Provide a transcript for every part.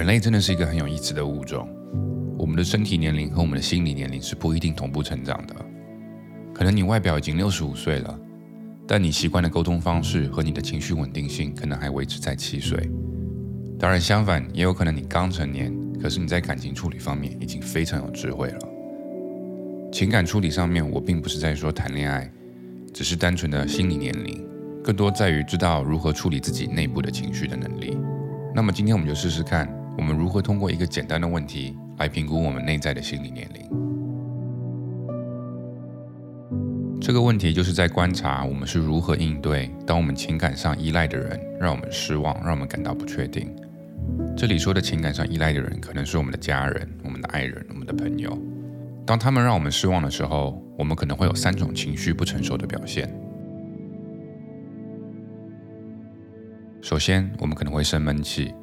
人类真的是一个很有意思的物种。我们的身体年龄和我们的心理年龄是不一定同步成长的。可能你外表已经六十五岁了，但你习惯的沟通方式和你的情绪稳定性可能还维持在七岁。当然，相反也有可能你刚成年，可是你在感情处理方面已经非常有智慧了。情感处理上面，我并不是在说谈恋爱，只是单纯的心理年龄，更多在于知道如何处理自己内部的情绪的能力。那么今天我们就试试看，我们如何通过一个简单的问题。来评估我们内在的心理年龄。这个问题就是在观察我们是如何应对当我们情感上依赖的人让我们失望，让我们感到不确定。这里说的情感上依赖的人，可能是我们的家人、我们的爱人、我们的朋友。当他们让我们失望的时候，我们可能会有三种情绪不成熟的表现。首先，我们可能会生闷气，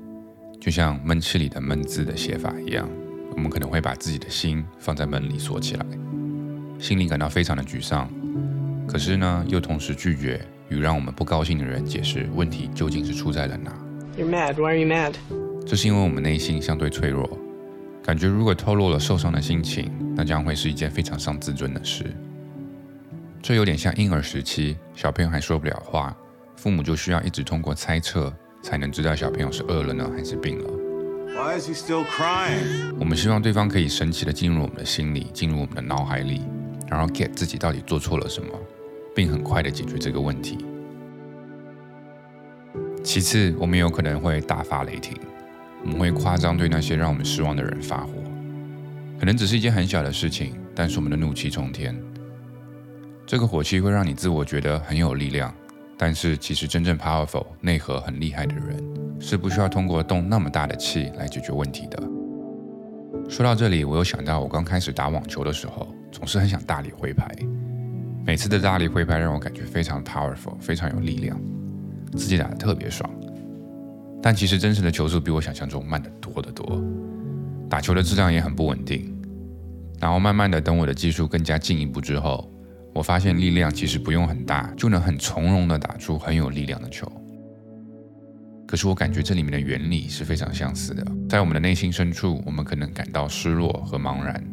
就像闷气里的“闷”字的写法一样。我们可能会把自己的心放在门里锁起来，心里感到非常的沮丧，可是呢，又同时拒绝与让我们不高兴的人解释问题究竟是出在了哪。You're mad. Why are you mad? 这是因为我们内心相对脆弱，感觉如果透露了受伤的心情，那将会是一件非常伤自尊的事。这有点像婴儿时期，小朋友还说不了话，父母就需要一直通过猜测才能知道小朋友是饿了呢，还是病了。Why is he still crying? 我们希望对方可以神奇的进入我们的心里，进入我们的脑海里，然后 get 自己到底做错了什么，并很快的解决这个问题。其次，我们有可能会大发雷霆，我们会夸张对那些让我们失望的人发火，可能只是一件很小的事情，但是我们的怒气冲天。这个火气会让你自我觉得很有力量。但是，其实真正 powerful、内核很厉害的人，是不需要通过动那么大的气来解决问题的。说到这里，我又想到我刚开始打网球的时候，总是很想大力挥拍。每次的大力挥拍让我感觉非常 powerful，非常有力量，自己打的特别爽。但其实真实的球速比我想象中慢得多得多，打球的质量也很不稳定。然后慢慢的，等我的技术更加进一步之后。我发现力量其实不用很大，就能很从容地打出很有力量的球。可是我感觉这里面的原理是非常相似的。在我们的内心深处，我们可能感到失落和茫然，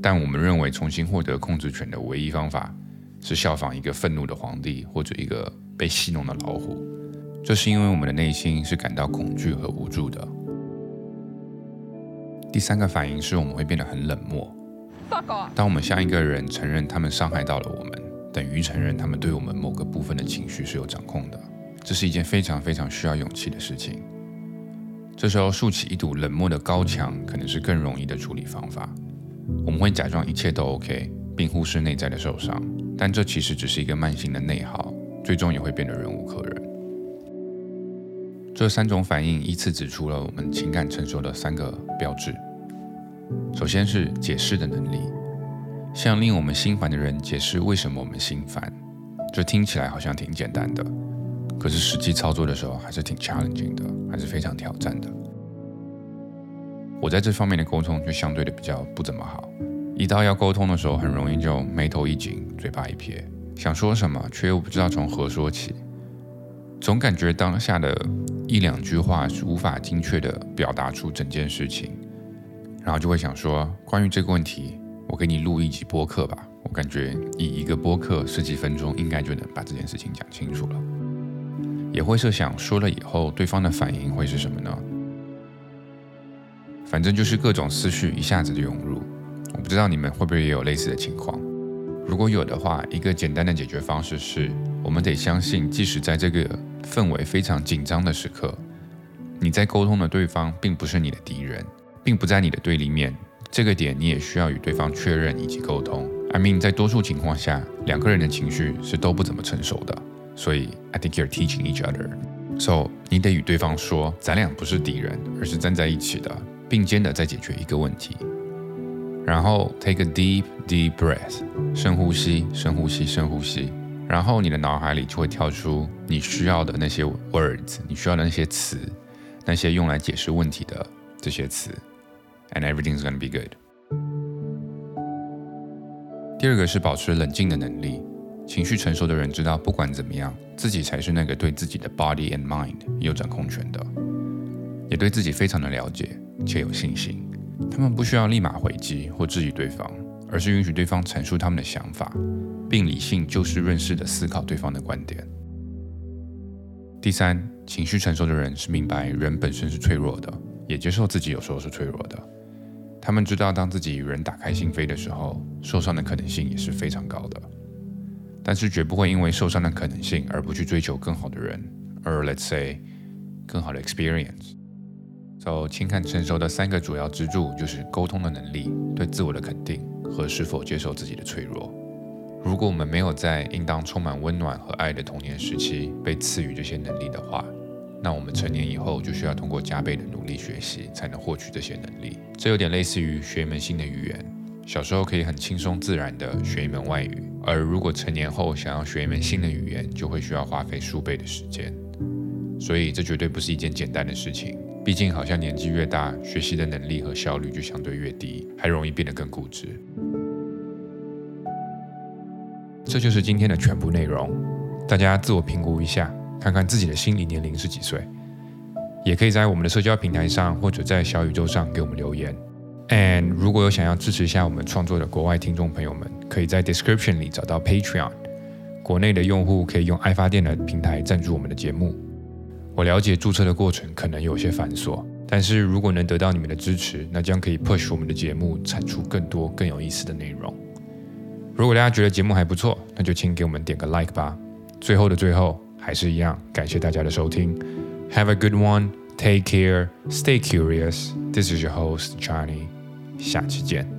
但我们认为重新获得控制权的唯一方法是效仿一个愤怒的皇帝或者一个被戏弄的老虎。这是因为我们的内心是感到恐惧和无助的。第三个反应是我们会变得很冷漠。当我们向一个人承认他们伤害到了我们，等于承认他们对我们某个部分的情绪是有掌控的，这是一件非常非常需要勇气的事情。这时候竖起一堵冷漠的高墙，可能是更容易的处理方法。我们会假装一切都 OK，并忽视内在的受伤，但这其实只是一个慢性的内耗，最终也会变得忍无可忍。这三种反应依次指出了我们情感成熟的三个标志。首先是解释的能力，向令我们心烦的人解释为什么我们心烦，这听起来好像挺简单的，可是实际操作的时候还是挺 challenging 的，还是非常挑战的。我在这方面的沟通就相对的比较不怎么好，一到要沟通的时候，很容易就眉头一紧，嘴巴一撇，想说什么却又不知道从何说起，总感觉当下的一两句话是无法精确的表达出整件事情。然后就会想说，关于这个问题，我给你录一集播客吧。我感觉以一个播客十几分钟，应该就能把这件事情讲清楚了。也会设想说了以后，对方的反应会是什么呢？反正就是各种思绪一下子就涌入。我不知道你们会不会也有类似的情况。如果有的话，一个简单的解决方式是，我们得相信，即使在这个氛围非常紧张的时刻，你在沟通的对方并不是你的敌人。并不在你的对立面，这个点你也需要与对方确认以及沟通。I mean，在多数情况下，两个人的情绪是都不怎么成熟的，所以 I think you're teaching each other. So 你得与对方说，咱俩不是敌人，而是站在一起的，并肩的在解决一个问题。然后 take a deep, deep breath，深呼吸，深呼吸，深呼吸。然后你的脑海里就会跳出你需要的那些 words，你需要的那些词，那些用来解释问题的这些词。And everything's gonna be good。第二个是保持冷静的能力。情绪成熟的人知道，不管怎么样，自己才是那个对自己的 body and mind 有掌控权的。也对自己非常的了解且有信心。他们不需要立马回击或质疑对方，而是允许对方阐述他们的想法，并理性就事论事的思考对方的观点。第三，情绪成熟的人是明白人本身是脆弱的，也接受自己有时候是脆弱的。他们知道，当自己与人打开心扉的时候，受伤的可能性也是非常高的。但是绝不会因为受伤的可能性而不去追求更好的人，而 let's say 更好的 experience。走，情感成熟的三个主要支柱就是沟通的能力、对自我的肯定和是否接受自己的脆弱。如果我们没有在应当充满温暖和爱的童年时期被赐予这些能力的话，那我们成年以后就需要通过加倍的努力学习才能获取这些能力。这有点类似于学一门新的语言，小时候可以很轻松自然的学一门外语，而如果成年后想要学一门新的语言，就会需要花费数倍的时间。所以这绝对不是一件简单的事情。毕竟，好像年纪越大，学习的能力和效率就相对越低，还容易变得更固执。这就是今天的全部内容。大家自我评估一下，看看自己的心理年龄是几岁。也可以在我们的社交平台上，或者在小宇宙上给我们留言。And 如果有想要支持一下我们创作的国外听众朋友们，可以在 description 里找到 Patreon。国内的用户可以用爱发电的平台赞助我们的节目。我了解注册的过程可能有些繁琐，但是如果能得到你们的支持，那将可以 push 我们的节目产出更多更有意思的内容。如果大家觉得节目还不错，那就请给我们点个 like 吧。最后的最后，还是一样，感谢大家的收听。Have a good one, take care, stay curious. This is your host Johnny，下期见。